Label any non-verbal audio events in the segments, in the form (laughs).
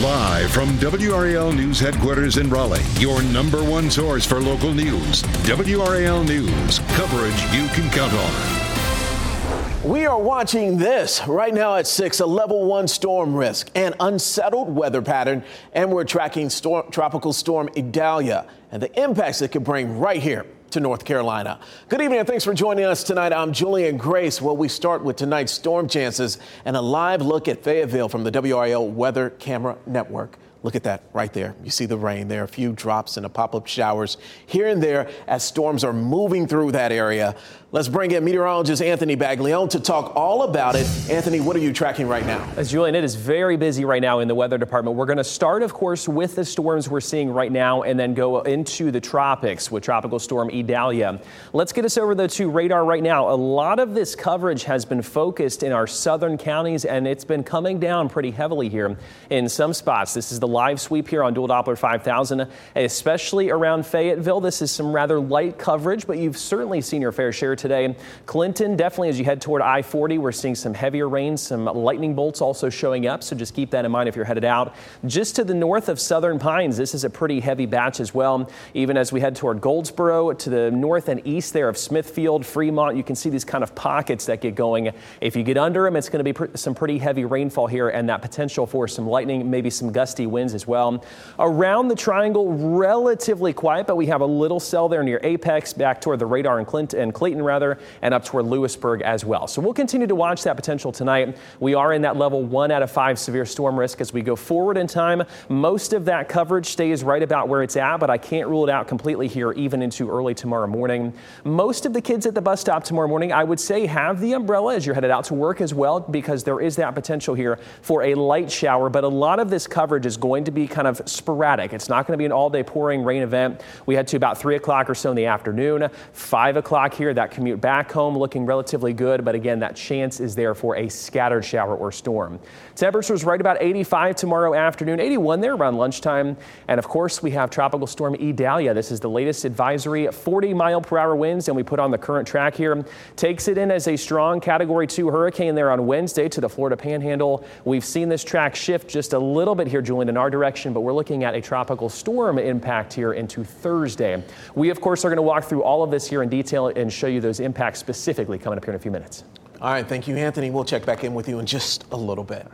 Live from WRAL News headquarters in Raleigh, your number one source for local news. WRAL News, coverage you can count on. We are watching this right now at 6, a level 1 storm risk, an unsettled weather pattern, and we're tracking storm, tropical storm Idalia and the impacts it could bring right here to North Carolina. Good evening and thanks for joining us tonight. I'm Julian Grace. Well, we start with tonight's storm chances and a live look at Fayetteville from the WRAL Weather Camera Network. Look at that right there. You see the rain. There a few drops and a pop up showers here and there as storms are moving through that area. Let's bring in meteorologist Anthony Baglione to talk all about it. Anthony, what are you tracking right now? As Julian, it is very busy right now in the weather department. We're going to start, of course, with the storms we're seeing right now and then go into the tropics with Tropical Storm Idalia. Let's get us over though to radar right now. A lot of this coverage has been focused in our southern counties and it's been coming down pretty heavily here in some spots. This is the live sweep here on Dual Doppler 5000, especially around Fayetteville. This is some rather light coverage, but you've certainly seen your fair share today. Clinton, definitely as you head toward I 40, we're seeing some heavier rain, some lightning bolts also showing up. So just keep that in mind if you're headed out. Just to the north of Southern Pines, this is a pretty heavy batch as well. Even as we head toward Goldsboro to the north and east there of Smithfield, Fremont, you can see these kind of pockets that get going. If you get under them, it's going to be pr- some pretty heavy rainfall here and that potential for some lightning, maybe some gusty winds as well. Around the triangle, relatively quiet, but we have a little cell there near Apex, back toward the radar in Clinton and Clayton rather, and up toward Louisburg as well. So we'll continue to watch that potential tonight. We are in that level one out of five severe storm risk as we go forward in time. Most of that coverage stays right about where it's at, but I can't rule it out completely here, even into early tomorrow morning. Most of the kids at the bus stop tomorrow morning, I would say, have the umbrella as you're headed out to work as well, because there is that potential here for a light shower. But a lot of this coverage is going to be kind of sporadic. It's not going to be an all day pouring rain event. We head to about 3 o'clock or so in the afternoon. 5 o'clock here, that commute back home looking relatively good, but again, that chance is there for a scattered shower or storm. Temperatures right about 85 tomorrow afternoon, 81 there around lunchtime. And of course, we have Tropical Storm Idalia. This is the latest advisory, 40 mile per hour winds, and we put on the current track here. Takes it in as a strong Category 2 hurricane there on Wednesday to the Florida Panhandle. We've seen this track shift just a little bit here, Julian, in our direction, but we're looking at a tropical storm impact here into Thursday. We, of course, are going to walk through all of this here in detail and show you those impacts specifically coming up here in a few minutes. All right, thank you, Anthony. We'll check back in with you in just a little bit.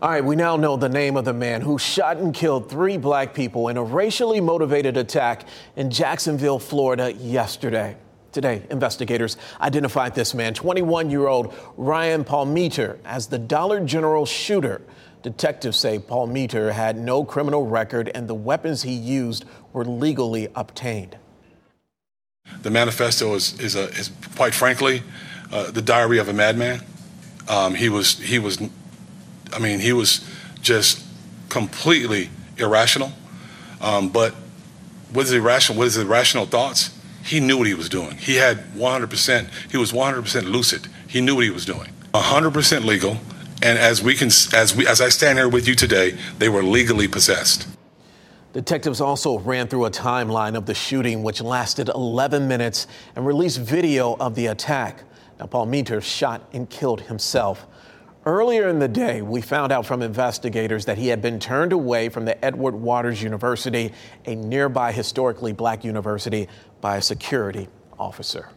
All right, we now know the name of the man who shot and killed three black people in a racially motivated attack in Jacksonville, Florida, yesterday. Today, investigators identified this man, 21 year old Ryan Palmeter, as the Dollar General shooter. Detectives say Palmeter had no criminal record and the weapons he used were legally obtained. The manifesto is, is, a, is quite frankly, uh, the diary of a madman. Um, he was, he was, I mean, he was just completely irrational. Um, but what is irrational? What is irrational thoughts? He knew what he was doing. He had 100%, he was 100% lucid. He knew what he was doing. 100% legal. And as we can, as we, as I stand here with you today, they were legally possessed. Detectives also ran through a timeline of the shooting, which lasted 11 minutes, and released video of the attack. Now, Palmeter shot and killed himself. Earlier in the day, we found out from investigators that he had been turned away from the Edward Waters University, a nearby historically black university, by a security officer.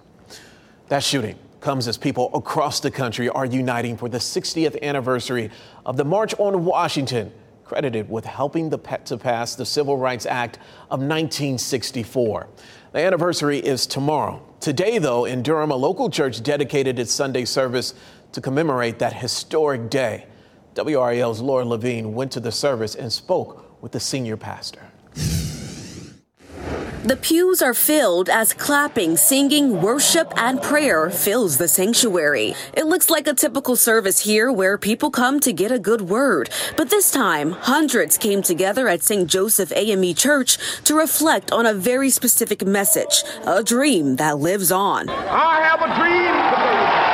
That shooting comes as people across the country are uniting for the 60th anniversary of the March on Washington, credited with helping the pet to pass the Civil Rights Act of 1964. The anniversary is tomorrow. Today, though, in Durham, a local church dedicated its Sunday service to commemorate that historic day. WRAL's Lora Lavigne went to the service and spoke with the senior pastor. The pews are filled as clapping, singing, worship, and prayer fills the sanctuary. It looks like a typical service here where people come to get a good word. But this time, hundreds came together at St. Joseph AME Church to reflect on a very specific message, a dream that lives on. I have a dream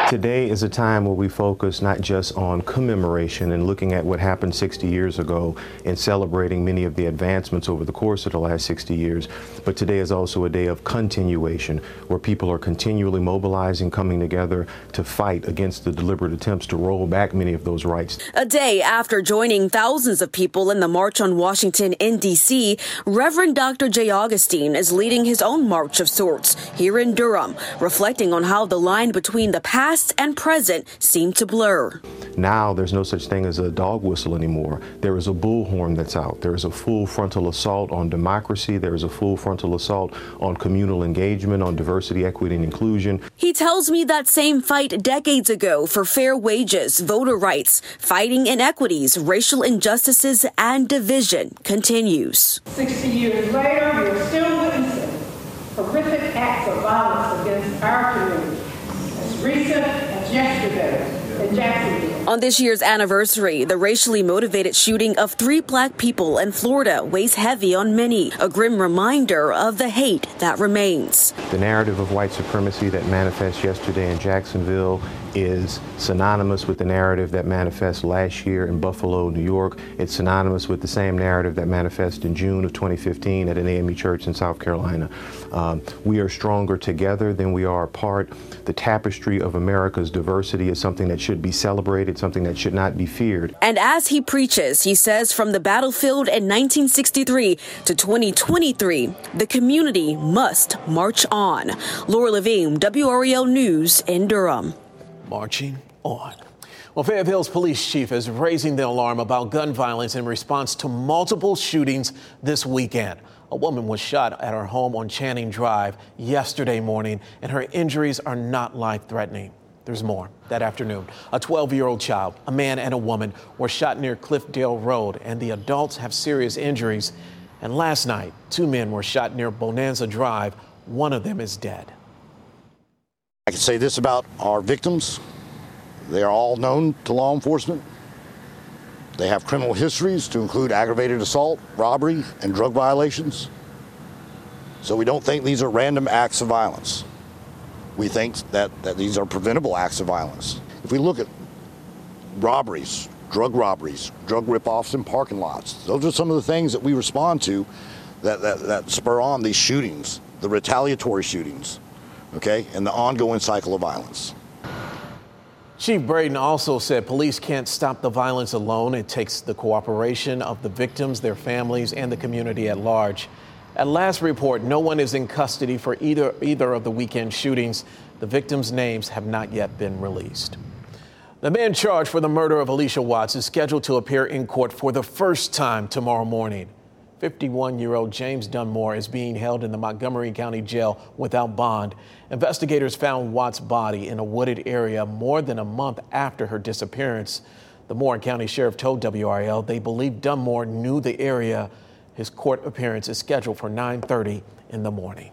Today is a time where we focus not just on commemoration and looking at what happened 60 years ago and celebrating many of the advancements over the course of the last 60 years, but today is also a day of continuation where people are continually mobilizing, coming together to fight against the deliberate attempts to roll back many of those rights. A day after joining thousands of people in the March on Washington in D.C., Reverend Dr. J. Augustine is leading his own march of sorts here in Durham, reflecting on how the line between the past past and present seem to blur. Now there's no such thing as a dog whistle anymore. There is a bullhorn that's out. There is a full frontal assault on democracy. There is a full frontal assault on communal engagement, on diversity, equity, and inclusion. He tells me that same fight decades ago for fair wages, voter rights, fighting inequities, racial injustices, and division continues. 60 years later, we're still witnessing horrific acts of violence against our community recent as yesterday in Jacksonville. On this year's anniversary, the racially motivated shooting of three black people in Florida weighs heavy on many, a grim reminder of the hate that remains. The narrative of white supremacy that manifests yesterday in Jacksonville is synonymous with the narrative that manifests last year in Buffalo, New York. It's synonymous with the same narrative that manifested in June of 2015 at an AME church in South Carolina. Um, we are stronger together than we are apart. The tapestry of America's diversity is something that should be celebrated, something that should not be feared. And as he preaches, he says from the battlefield in 1963 to 2023, the community must march on. Lora Lavigne, WRAL News in Durham marching on. Well, Fayetteville's police chief is raising the alarm about gun violence in response to multiple shootings this weekend. A woman was shot at her home on Channing Drive yesterday morning, and her injuries are not life threatening. There's more. That afternoon, a 12 year old child, a man, and a woman were shot near Cliffdale Road, and the adults have serious injuries. And last night, two men were shot near Bonanza Drive. One of them is dead. I can say this about our victims. They are all known to law enforcement. They have criminal histories to include aggravated assault, robbery, and drug violations. So we don't think these are random acts of violence. We think that, that these are preventable acts of violence. If we look at robberies, drug robberies, drug rip-offs in parking lots, those are some of the things that we respond to that, that, that spur on these shootings, the retaliatory shootings okay, and the ongoing cycle of violence. Chief Braden also said police can't stop the violence alone. It takes the cooperation of the victims, their families, and the community at large. At last report, no one is in custody for either, either of the weekend shootings. The victims' names have not yet been released. The man charged for the murder of Alisha Watts is scheduled to appear in court for the first time tomorrow morning. 51 year old James Dunmore is being held in the Montgomery County Jail without bond. Investigators found Watts' body in a wooded area more than a month after her disappearance. The Warren County Sheriff told WRAL they believe Dunmore knew the area. His court appearance is scheduled for 9:30 in the morning.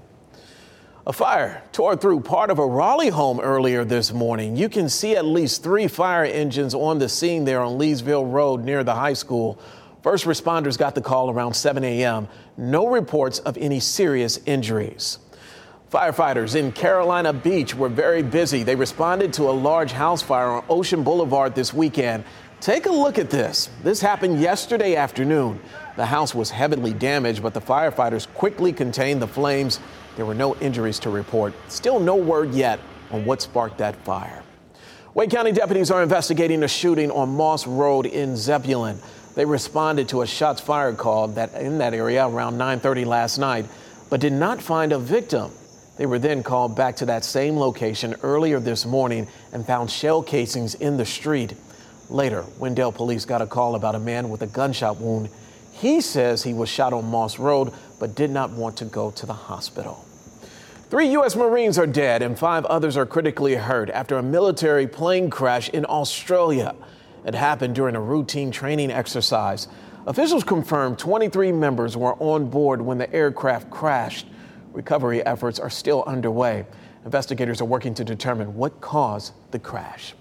A fire tore through part of a Raleigh home earlier this morning. You can see at least three fire engines on the scene there on Leesville Road near the high school. First responders got the call around 7 a.m. No reports of any serious injuries. Firefighters in Carolina Beach were very busy. They responded to a large house fire on Ocean Boulevard this weekend. Take a look at this. This happened yesterday afternoon. The house was heavily damaged, but the firefighters quickly contained the flames. There were no injuries to report. Still no word yet on what sparked that fire. Wake County deputies are investigating a shooting on Moss Road in Zebulon. They responded to a shots fired call that in that area around 9:30 last night, but did not find a victim. They were then called back to that same location earlier this morning and found shell casings in the street. Later, Wendell police got a call about a man with a gunshot wound. He says he was shot on Moss Road but did not want to go to the hospital. Three U.S. Marines are dead and five others are critically hurt after a military plane crash in Australia. It happened during a routine training exercise. Officials confirmed 23 members were on board when the aircraft crashed. Recovery efforts are still underway. Investigators are working to determine what caused the crash.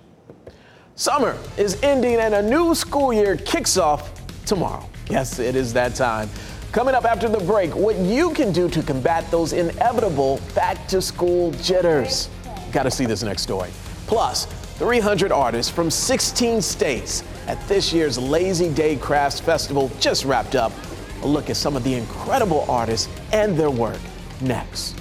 Summer is ending and a new school year kicks off tomorrow. Yes, it is that time. Coming up after the break, what you can do to combat those inevitable back to school jitters. Got to see this next story. Plus, 300 artists from 16 states at this year's Lazy Day Crafts Festival just wrapped up. A look at some of the incredible artists and their work next.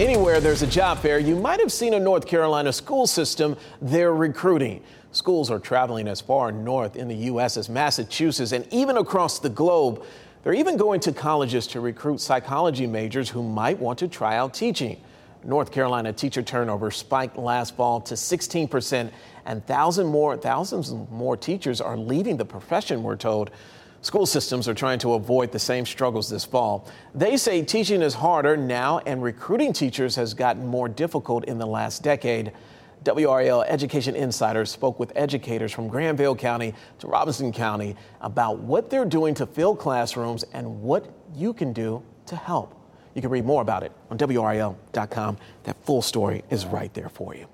Anywhere there's a job fair, you might have seen a North Carolina school system they're recruiting. Schools are traveling as far north in the U.S. as Massachusetts and even across the globe. They're even going to colleges to recruit psychology majors who might want to try out teaching. North Carolina teacher turnover spiked last fall to 16 percent, and thousands more, thousands more teachers are leaving the profession, we're told. School systems are trying to avoid the same struggles this fall. They say teaching is harder now, and recruiting teachers has gotten more difficult in the last decade. WRAL Education Insider spoke with educators from Granville County to Robeson County about what they're doing to fill classrooms and what you can do to help. You can read more about it on WRAL.com. That full story is right there for you.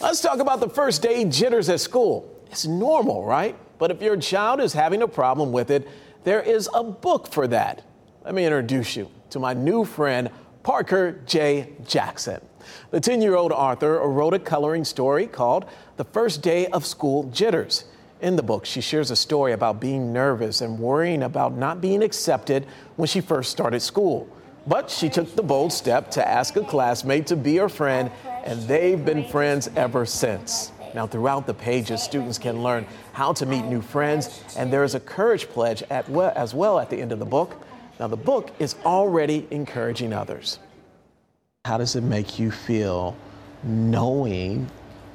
Let's talk about the first day jitters at school. It's normal, right? But if your child is having a problem with it, there is a book for that. Let me introduce you to my new friend, Parker J. Jackson. The 10 year old author wrote a coloring story called The First Day of School Jitters. In the book, she shares a story about being nervous and worrying about not being accepted when she first started school. But she took the bold step to ask a classmate to be her friend, and they've been friends ever since. Now, throughout the pages, students can learn how to meet new friends, and there is a courage pledge well, as well at the end of the book. Now, the book is already encouraging others. How does it make you feel knowing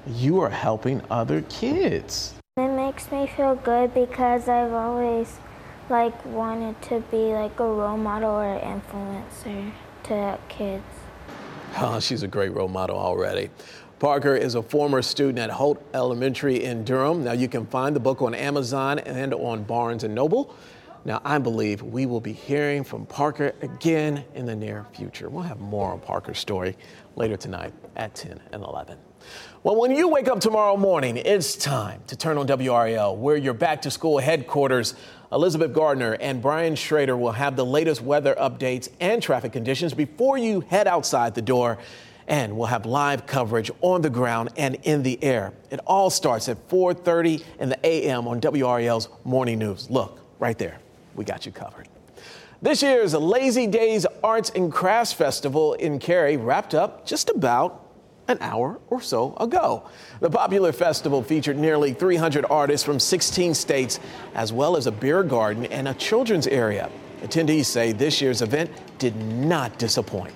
you are helping other kids? It makes me feel good because I've always like wanted to be like a role model or an influencer to kids. Oh, she's a great role model already. Parker is a former student at Holt Elementary in Durham. Now you can find the book on Amazon and on Barnes and Noble. Now I believe we will be hearing from Parker again in the near future. We'll have more on Parker's story later tonight at 10 and 11. Well, when you wake up tomorrow morning, it's time to turn on WRAL, where your back to school headquarters, Elizabeth Gardner and Brian Shrader will have the latest weather updates and traffic conditions before you head outside the door and we'll have live coverage on the ground and in the air. It all starts at 4:30 in the a.m. on WRAL's Morning News. Look, right there. We got you covered. This year's Lazy Daze Arts and Crafts Festival in Cary wrapped up just about an hour or so ago. The popular festival featured nearly 300 artists from 16 states, as well as a beer garden and a children's area. Attendees say this year's event did not disappoint.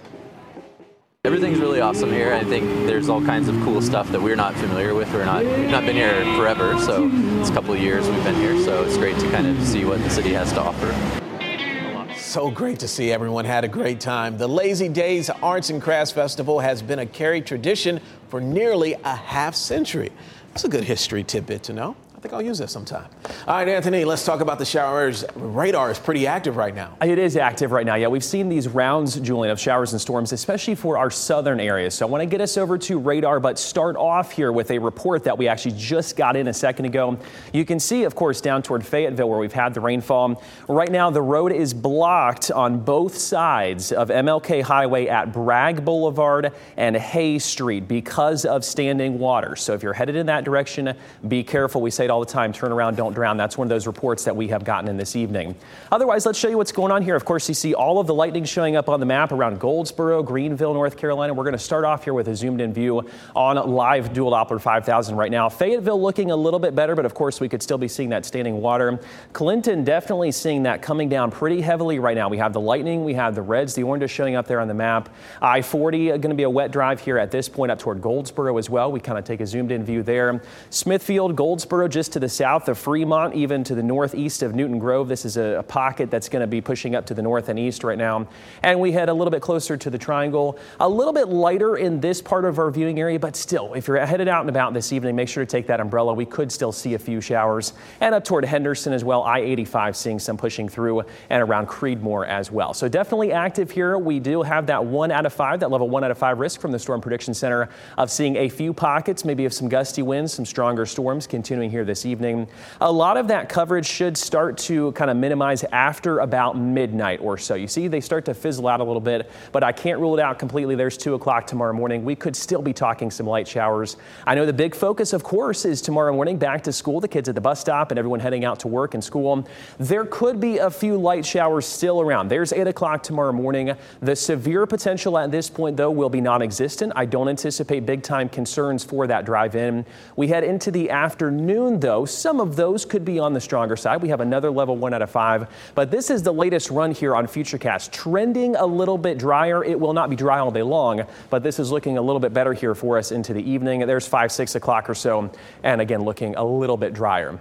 Everything's really awesome here. I think there's all kinds of cool stuff that we're not familiar with. We're not we've not been here forever, so it's a couple of years we've been here. So it's great to kind of see what the city has to offer. So great to see everyone had a great time. The Lazy Daze Arts and Crafts Festival has been a Cary tradition for nearly a half century. That's a good history tidbit to know. I think I'll use that sometime. All right, Anthony, let's talk about the showers. Radar is pretty active right now. It is active right now. Yeah, we've seen these rounds, Julian, of showers and storms, especially for our southern areas. So I want to get us over to radar, but start off here with a report that we actually just got in a second ago. You can see, of course, down toward Fayetteville where we've had the rainfall. Right now, the road is blocked on both sides of MLK Highway at Bragg Boulevard and Hay Street because of standing water. So if you're headed in that direction, be careful. We say all the time turn around, don't drown. That's one of those reports that we have gotten in this evening. Otherwise, let's show you what's going on here. Of course, you see all of the lightning showing up on the map around Goldsboro, Greenville, North Carolina. We're going to start off here with a zoomed in view on live dual Doppler 5000 right now. Fayetteville looking a little bit better, but of course, we could still be seeing that standing water. Clinton definitely seeing that coming down pretty heavily right now. We have the lightning, we have the reds, the oranges showing up there on the map. I 40 going to be a wet drive here at this point up toward Goldsboro as well. We kind of take a zoomed in view there. Smithfield, Goldsboro, just to the south of Fremont, even to the northeast of Newton Grove. This is a, a pocket that's going to be pushing up to the north and east right now. And we head a little bit closer to the triangle, a little bit lighter in this part of our viewing area, but still, if you're headed out and about this evening, make sure to take that umbrella. We could still see a few showers. And up toward Henderson as well, I 85 seeing some pushing through and around Creedmoor as well. So definitely active here. We do have that one out of five, that level one out of five risk from the Storm Prediction Center of seeing a few pockets, maybe of some gusty winds, some stronger storms continuing here this evening. A lot of that coverage should start to kind of minimize after about midnight or so. You see, they start to fizzle out a little bit, but I can't rule it out completely. There's two o'clock tomorrow morning. We could still be talking some light showers. I know the big focus, of course, is tomorrow morning back to school, the kids at the bus stop and everyone heading out to work and school. There could be a few light showers still around. There's 8 o'clock tomorrow morning. The severe potential at this point, though, will be non existent. I don't anticipate big time concerns for that drive in. We head into the afternoon, though. Some of those could be on the stronger side. We have another level 1 out of 5, but this is the latest run here on Futurecast. Trending a little bit drier. It will not be dry all day long, but this is looking a little bit better here for us into the evening. There's 5, 6 o'clock or so, and again, looking a little bit drier.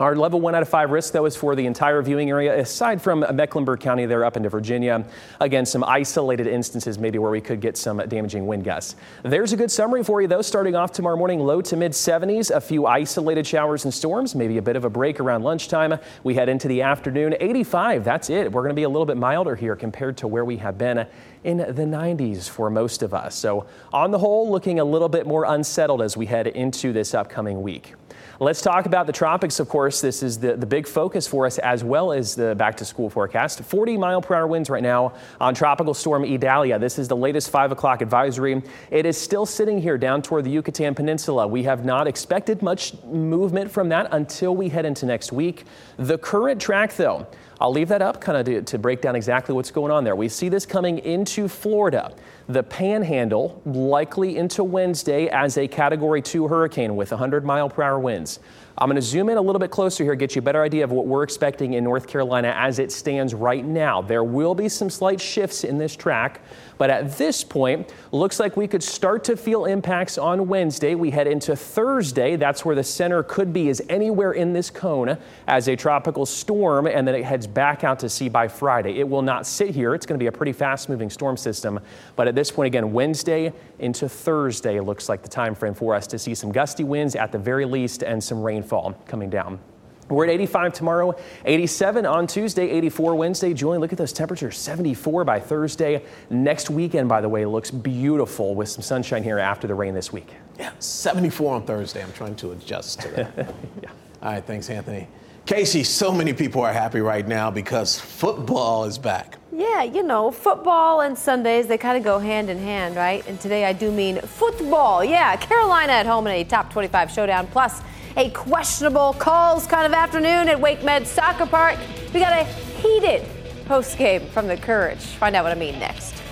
Our level one out of five risk, though, is for the entire viewing area, aside from Mecklenburg County there up into Virginia. Again, some isolated instances maybe where we could get some damaging wind gusts. There's a good summary for you, though, starting off tomorrow morning, low to mid 70s, a few isolated showers and storms, maybe a bit of a break around lunchtime. We head into the afternoon, 85, that's it. We're going to be a little bit milder here compared to where we have been in the 90s for most of us. So, on the whole, looking a little bit more unsettled as we head into this upcoming week. Let's talk about the tropics, of course. This is the, the big focus for us as well as the back to school forecast. 40 mile per hour winds right now on Tropical Storm Idalia. This is the latest 5 o'clock advisory. It is still sitting here down toward the Yucatan Peninsula. We have not expected much movement from that until we head into next week. The current track, though, I'll leave that up kind of to, to, break down exactly what's going on there. We see this coming into Florida. The panhandle likely into Wednesday as a category two hurricane with 100 mile per hour winds. I'm going to zoom in a little bit closer here, get you a better idea of what we're expecting in North Carolina as it stands right now. There will be some slight shifts in this track, but at this point, looks like we could start to feel impacts on Wednesday. We head into Thursday. That's where the center could be, is anywhere in this cone as a tropical storm, and then it heads back out to sea by Friday. It will not sit here. It's going to be a pretty fast moving storm system. But at this point, again, Wednesday into Thursday looks like the time frame for us to see some gusty winds at the very least and some rainfall coming down. We're at 85 tomorrow, 87 on Tuesday, 84 Wednesday. Julian, look at those temperatures 74 by Thursday. Next weekend, by the way, looks beautiful with some sunshine here after the rain this week. Yeah, 74 on Thursday. I'm trying to adjust to that. (laughs) yeah. All right, thanks, Anthony. Casey, so many people are happy right now because football is back. Yeah, you know, football and Sundays, they kind of go hand in hand, right? And today I do mean football. Yeah, Carolina at home in a top 25 showdown. Plus, a questionable calls kind of afternoon at Wake Med Soccer Park. We got a heated post game from the Courage. Find out what I mean next.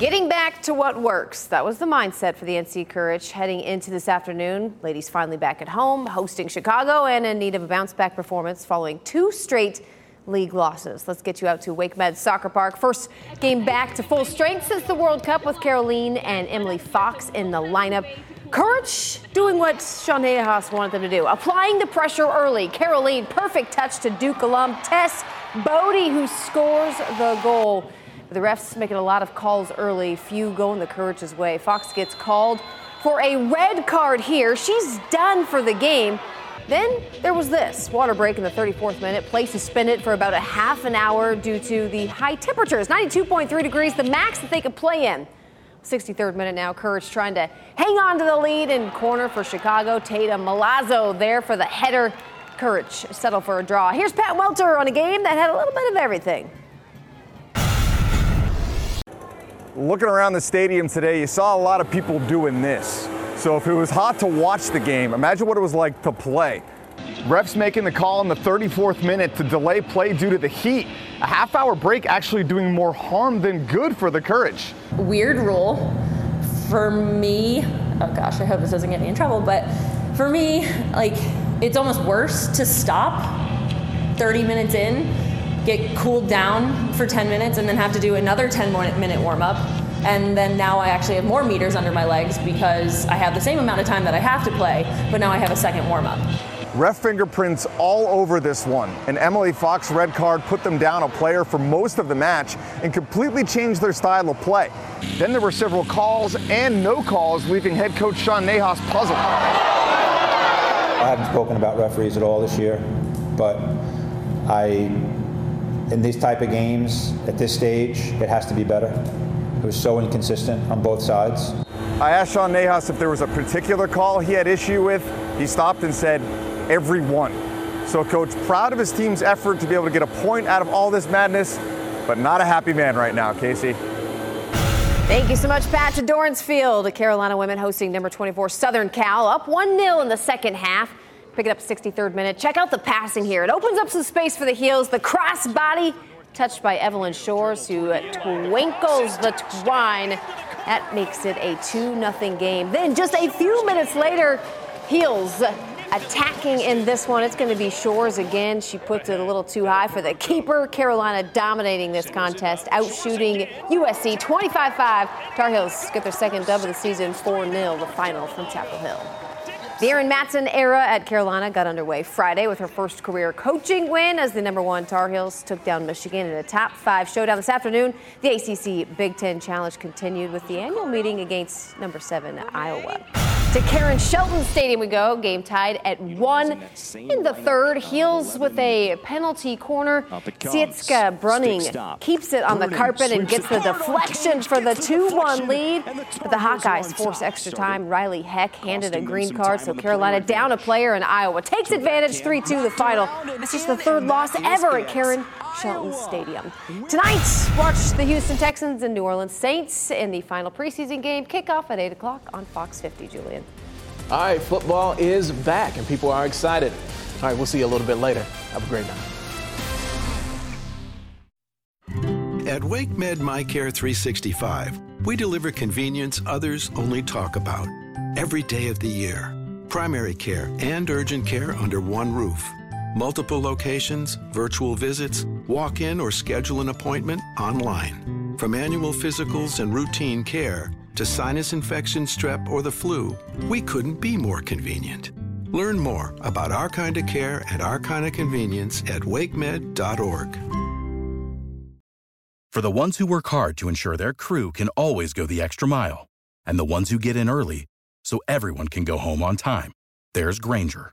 Getting back to what works. That was the mindset for the NC Courage heading into this afternoon. Ladies finally back at home, hosting Chicago and in need of a bounce back performance following two straight league losses. Let's get you out to Wake Med Soccer Park. First game back to full strength since the World Cup with Kerolin and Emily Fox in the lineup. Courage doing what Sean Nahas wanted them to do, applying the pressure early. Kerolin, perfect touch to Duke alum Tess Boade, who scores the goal. The refs making a lot of calls early, few going the Courage's way. Fox gets called for a red card here. She's done for the game. Then there was this water break in the 34th minute, play suspended for about a half an hour due to the high temperatures 92.3 degrees, the max that they could play in. 63rd minute now, Courage trying to hang on to the lead in corner for Chicago. Tatumn Milazzo there for the header. Courage settle for a draw. Here's Pat Welter on a game that had a little bit of everything. Looking around the stadium today, you saw a lot of people doing this. So if it was hot to watch the game, imagine what it was like to play. Refs making the call in the 34th minute to delay play due to the heat. A half hour break actually doing more harm than good for the Courage. Weird rule. For me, oh gosh, I hope this doesn't get me in trouble, but for me, like, it's almost worse to stop 30 minutes in, get cooled down for 10 minutes, and then have to do another 10 minute warm up And then now I actually have more meters under my legs because I have the same amount of time that I have to play, but now I have a second warm up. Ref fingerprints all over this one. and Emily Fox red card put them down a player for most of the match and completely changed their style of play. Then there were several calls and no calls, leaving head coach Sean Nahas puzzled. I haven't spoken about referees at all this year, but I, in these type of games, at this stage, it has to be better. It was so inconsistent on both sides. I asked Sean Nahas if there was a particular call he had issue with. He stopped and said, every one. So, coach, proud of his team's effort to be able to get a point out of all this madness, but not a happy man right now, Casey. Thank you so much, Pat. To Dorrance Field, Carolina women hosting number 24 Southern Cal, up 1 0 in the second half. Picking up 63rd minute. Check out the passing here. It opens up some space for the heels. The crossbody touched by Evelyn Shores, who twinkles the twine. That makes it a 2 0 game. Then, just a few minutes later, Heels attacking in this one. It's going to be Shores again. She puts it a little too high for the keeper. Carolina dominating this contest, outshooting USC 25 5. Tar Heels get their second dub of the season 4 0, the final from Chapel Hill. The Erin Matson era at Carolina got underway Friday with her first career coaching win as the number one Tar Heels took down Michigan in a top five showdown this afternoon. The ACC Big Ten Challenge continued with the annual meeting against number seven Iowa. To Karen Shelton Stadium we go. Game tied at one in the third. Heels with a penalty corner. Sietska Brunning keeps it on the carpet and gets the deflection for the 2-1 lead. But the Hawkeyes force extra time. Ryleigh Heck handed a green card, so Carolina down a player and Iowa takes advantage 3-2 the final. It's just the third loss ever at Karen Shelton Stadium. Tonight, watch the Houston Texans and New Orleans Saints in the final preseason game. Kickoff at 8 o'clock on Fox 50, Julian. All right, football is back and people are excited. All right, we'll see you a little bit later. Have a great night. At WakeMed MyCare 365, we deliver convenience others only talk about. Every day of the year, primary care and urgent care under one roof. Multiple locations, virtual visits, walk in or schedule an appointment online. From annual physicals and routine care to sinus infection, strep, or the flu, we couldn't be more convenient. Learn more about our kind of care and our kind of convenience at wakemed.org. For the ones who work hard to ensure their crew can always go the extra mile, and the ones who get in early so everyone can go home on time, there's Grainger,